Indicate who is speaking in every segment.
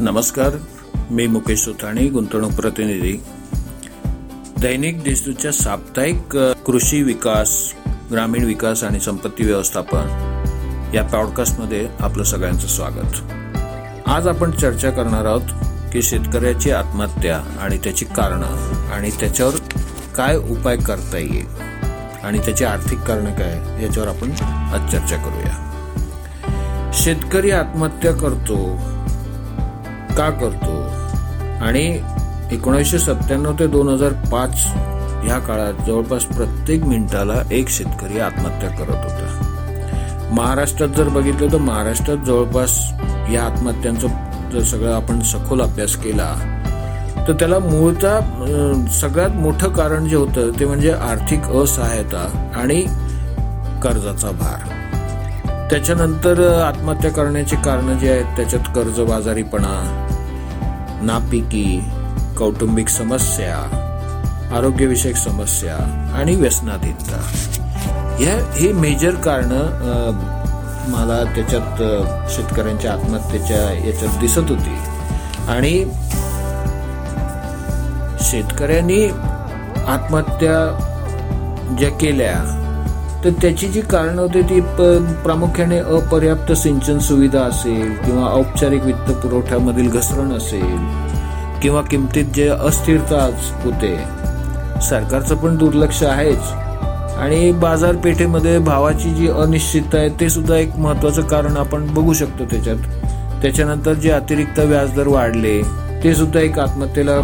Speaker 1: नमस्कार मी मुकेश सुथाणी गुंतवणूक प्रतिनिधी. दैनिक देशदूतच्या साप्ताहिक कृषी विकास ग्रामीण विकास आणि संपत्ती व्यवस्थापन या पॉडकास्टमध्ये आपलं सगळ्यांचं स्वागत. आज आपण चर्चा करणार आहोत की शेतकऱ्याची आत्महत्या आणि त्याची कारणं आणि त्याच्यावर काय उपाय करता येईल आणि त्याची आर्थिक कारणं काय याच्यावर आपण आज चर्चा करूया. शेतकरी आत्महत्या करतो का करतो? आणि एकोणीसशे सत्त्याण्णव ते दोन हजार पाच ह्या काळात जवळपास प्रत्येक मिनिटाला एक शेतकरी आत्महत्या करत होता. महाराष्ट्रात जर बघितलं तर महाराष्ट्रात जवळपास या आत्महत्यांचं जर सगळं आपण सखोल अभ्यास केला तर त्याला मूळचा सगळ्यात मोठं कारण जे होतं ते म्हणजे आर्थिक असहायता आणि कर्जाचा भार. त्याच्यानंतर आत्महत्या करण्याची कारणं जी आहेत त्याच्यात कर्जबाजारीपणा नापिकी कौटुंबिक समस्या आरोग्यविषयक समस्या आणि व्यसनाधीनता ह्या हे मेजर कारणं मला त्याच्यात शेतकऱ्यांच्या आत्महत्येच्या याच्यात दिसत होती. आणि शेतकऱ्यांनी आत्महत्या ज्या केल्या तर त्याची जी कारणं होती ती प- प्रामुख्याने अपर्याप्त सिंचन सुविधा असेल किंवा औपचारिक वित्त पुरवठ्यामधील घसरण असेल किंवा किमतीत जे अस्थिरता होते सरकारचं पण दुर्लक्ष आहेच. आणि बाजारपेठेमध्ये भावाची जी अनिश्चितता आहे ते सुद्धा एक महत्वाचं कारण आपण बघू शकतो त्याच्यात. त्याच्यानंतर जे अतिरिक्त व्याजदर वाढले ते सुद्धा एक आत्महत्येला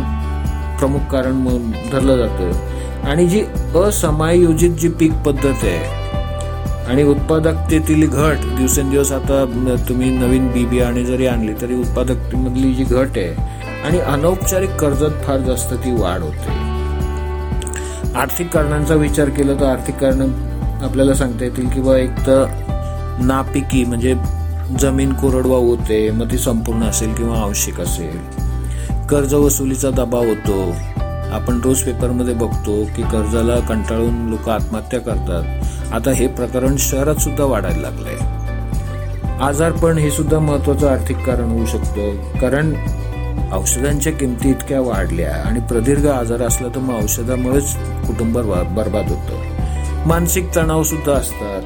Speaker 1: प्रमुख कारण म्हणून धरलं जातं. आणि जी असमायोजित जी पीक पद्धत आहे आणि उत्पादकतेतील घट दिवसेंदिवस आता तुम्ही नवीन बी बियाणे जरी आणली तरी उत्पादकतेमधली जी घट आहे आणि अनौपचारिक कर्जात फार जास्त ती वाढ होते. आर्थिक कारणांचा विचार केला तर आर्थिक कारण आपल्याला सांगता येतील किंवा एक तर नापिकी म्हणजे जमीन कोरडवाहू होते मग ती संपूर्ण असेल किंवा आवश्यक असेल. कर्ज वसुलीचा दबाव होतो. आपण रोज पेपरमध्ये बघतो की कर्जाला कंटाळून लोक आत्महत्या करतात. आता हे प्रकरण शहरात सुद्धा वाढायला लागलंय. आजारपण हे सुद्धा महत्वाचं आर्थिक कारण होऊ शकतं. कारण औषधांच्या किमती इतक्या वाढल्या आणि प्रदीर्घ आजार असला तर मग औषधामुळेच कुटुंब बर्बाद होतं. मानसिक तणाव सुद्धा असतात.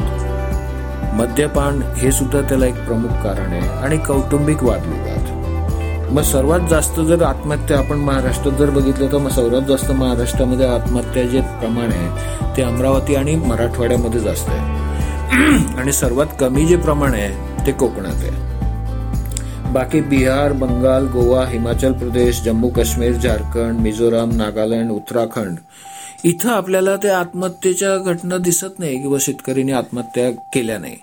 Speaker 1: मद्यपान हे सुद्धा त्याला एक प्रमुख कारण आहे आणि कौटुंबिक वादविवाद मग सर्वात जास्त जर आत्महत्या आपण महाराष्ट्रात जर बघितलं तर मग सर्वात जास्त महाराष्ट्रामध्ये आत्महत्या जे प्रमाण आहे ते अमरावती आणि मराठवाड्यामध्ये जास्त आहे. आणि सर्वात कमी जे प्रमाण आहे ते कोकणात आहे. बाकी बिहार बंगाल गोवा हिमाचल प्रदेश जम्मू काश्मीर झारखंड मिझोराम नागालँड उत्तराखंड इथं आपल्याला त्या आत्महत्येच्या घटना दिसत नाही किंवा शेतकरीने आत्महत्या केल्या नाही.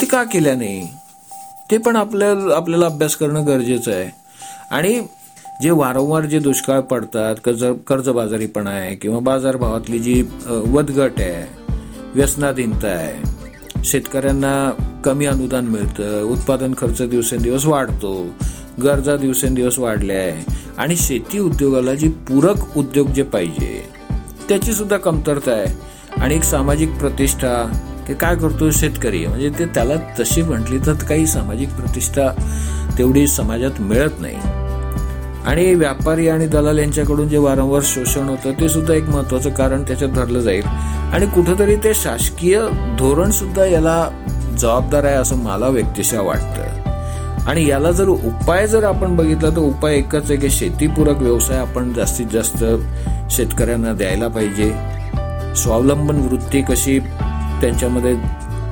Speaker 1: ते का केल्या नाही? ते पण आपल्या आपल्याला अभ्यास करणं गरजेचं आहे. आणि जे वारंवार जे दुष्काळ पडतात कर्ज कर्जबाजारीपणा आहे किंवा बाजारभावातली जी अ, वदगट आहे व्यसनाधीनता आहे शेतकऱ्यांना कमी अनुदान मिळतं उत्पादन खर्च दिवसेंदिवस वाढतो गरजा दिवसेंदिवस वाढल्या आहे आणि शेती उद्योगाला जी पूरक उद्योग जे पाहिजे त्याची सुद्धा कमतरता आहे. आणि एक सामाजिक प्रतिष्ठा की काय करतो शेतकरी? म्हणजे ते त्याला तशी म्हटली तर काही सामाजिक प्रतिष्ठा तेवढी समाजात मिळत नाही. आणि व्यापारी आणि दलाल यांच्याकडून जे वारंवार शोषण होतं ते सुद्धा एक महत्वाचं कारण त्याच्यात धरलं जाईल. आणि कुठंतरी ते शासकीय धोरण सुद्धा याला जबाबदार आहे असं मला व्यक्तिशः वाटतं. आणि याला जर उपाय जर आपण बघितला तर उपाय एकच आहे की शेतीपूरक व्यवसाय आपण जास्तीत जास्त शेतकऱ्यांना द्यायला पाहिजे. स्वावलंबन वृत्ती कशी त्यांच्यामध्ये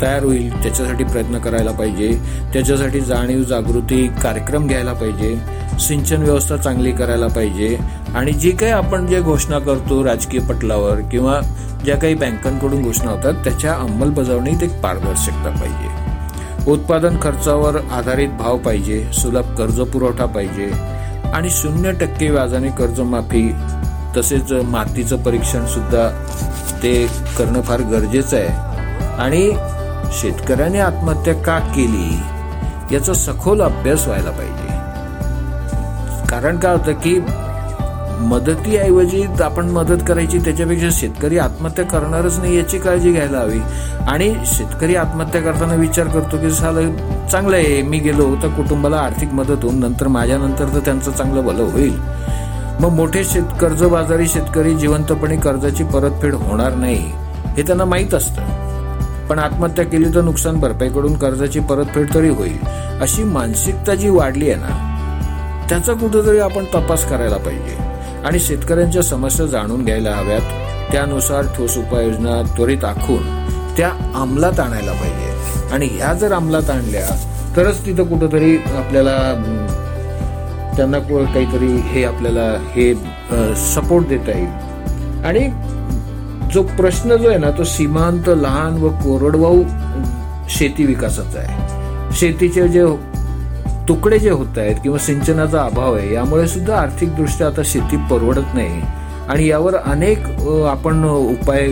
Speaker 1: तयार होईल त्याच्यासाठी प्रयत्न करायला पाहिजे. त्याच्यासाठी जाणीव जागृती कार्यक्रम घ्यायला पाहिजे. सिंचन व्यवस्था चांगली करायला पाहिजे. आणि जी काही आपण जे घोषणा करतो राजकीय पटलावर किंवा ज्या काही बँकांकडून घोषणा होतात त्याच्या अंमलबजावणीत एक पारदर्शकता पाहिजे. उत्पादन खर्चावर आधारित भाव पाहिजे. सुलभ कर्ज पुरवठा पाहिजे. आणि शून्य टक्के व्याजाने कर्जमाफी तसेच मातीचं परीक्षण सुद्धा ते करणं फार गरजेचं आहे. आणि शेतकऱ्याने आत्महत्या का केली? याचा सखोल अभ्यास व्हायला पाहिजे. कारण काय होतं की मदतीऐवजी आपण मदत करायची त्याच्यापेक्षा शेतकरी आत्महत्या करणारच नाही याची काळजी घ्यायला हवी. आणि शेतकरी आत्महत्या करताना विचार करतो की झालं चांगलं आहे मी गेलो तर कुटुंबाला आर्थिक मदत होऊन नंतर माझ्यानंतर तर त्यांचं चांगलं भलं होईल. मग मोठे शेत कर्जबाजारी शेतकरी जिवंतपणे कर्जाची परतफेड होणार नाही हे त्यांना माहीत असतं. पण आत्महत्या केली तर नुकसान भरपाईकडून कर्जाची परतफेड तरी होईल अशी मानसिकता जी वाढली आहे ना त्याचा कुठेतरी आपण तपास करायला पाहिजे. आणि शेतकऱ्यांच्या समस्या जाणून घ्यायला हव्यात त्यानुसार ठोस उपाययोजना त्वरित आखून त्या अंमलात आणायला पाहिजे. आणि ह्या जर अंमलात आणल्या तरच तिथं कुठंतरी आपल्याला त्यांना काहीतरी हे आपल्याला हे सपोर्ट देता येईल. आणि जो प्रश्न जो आहे ना तो सीमांत लहान व कोरडवाऊ शेती विकासाचा आहे. शेतीचे जे तुकडे जे होत आहेत किंवा सिंचनाचा अभाव आहे यामुळे सुद्धा आर्थिकदृष्ट्या आता शेती परवडत नाही. आणि यावर अनेक आपण उपाय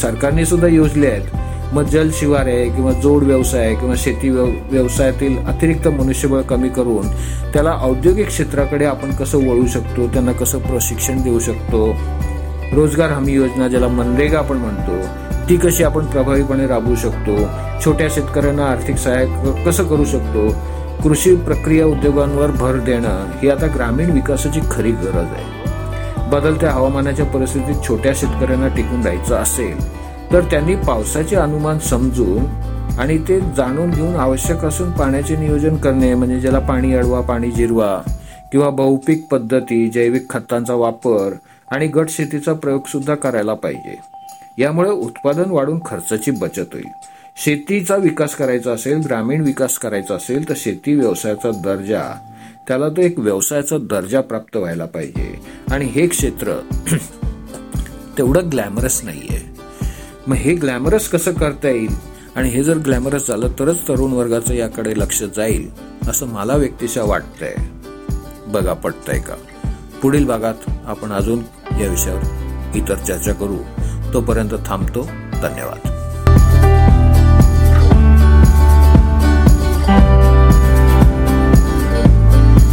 Speaker 1: सरकारने सुद्धा योजले आहेत. मग जल शिवार आहे किंवा जोड व्यवसाय किंवा शेती व्यवसायातील अतिरिक्त मनुष्यबळ कमी करून त्याला औद्योगिक क्षेत्राकडे आपण कसं वळू शकतो त्यांना कसं प्रशिक्षण देऊ शकतो? रोजगार हमी योजना ज्याला मनरेगा आपण म्हणतो ती कशी आपण प्रभावीपणे राबवू शकतो छोट्या शेतकऱ्यांना आर्थिक सहाय्य कसं करू शकतो कृषी प्रक्रिया उद्योगांवर भर देणं ही आता ग्रामीण विकासाची खरी गरज आहे. बदलत्या हवामानाच्या परिस्थितीत छोट्या शेतकऱ्यांना टिकून राहायचं असेल तर त्यांनी पावसाचे अनुमान समजून आणि ते जाणून घेऊन आवश्यक असून पाण्याचे नियोजन करणे म्हणजे ज्याला पाणी अडवा पाणी जिरवा किंवा बहुपीक पद्धती जैविक खतांचा वापर आणि गट शेतीचा प्रयोग सुद्धा करायला पाहिजे. यामुळे उत्पादन वाढून खर्चाची बचत होईल. शेतीचा विकास करायचा असेल ग्रामीण विकास करायचा असेल तर शेती व्यवसायाचा दर्जा त्याला तो एक व्यवसायाचा दर्जा प्राप्त व्हायला पाहिजे. आणि हे क्षेत्र तेवढं ग्लॅमरस नाही आहे मग हे ग्लॅमरस कसं करता येईल? आणि हे जर ग्लॅमरस झालं तरच तरुण वर्गाचं याकडे लक्ष जाईल असं मला व्यक्तिशा वाटतंय. बघा पटतंय का? पुढील भागात आपण अजून या विषयावर इतर चर्चा करू. तोपर्यंत थांबतो. धन्यवाद.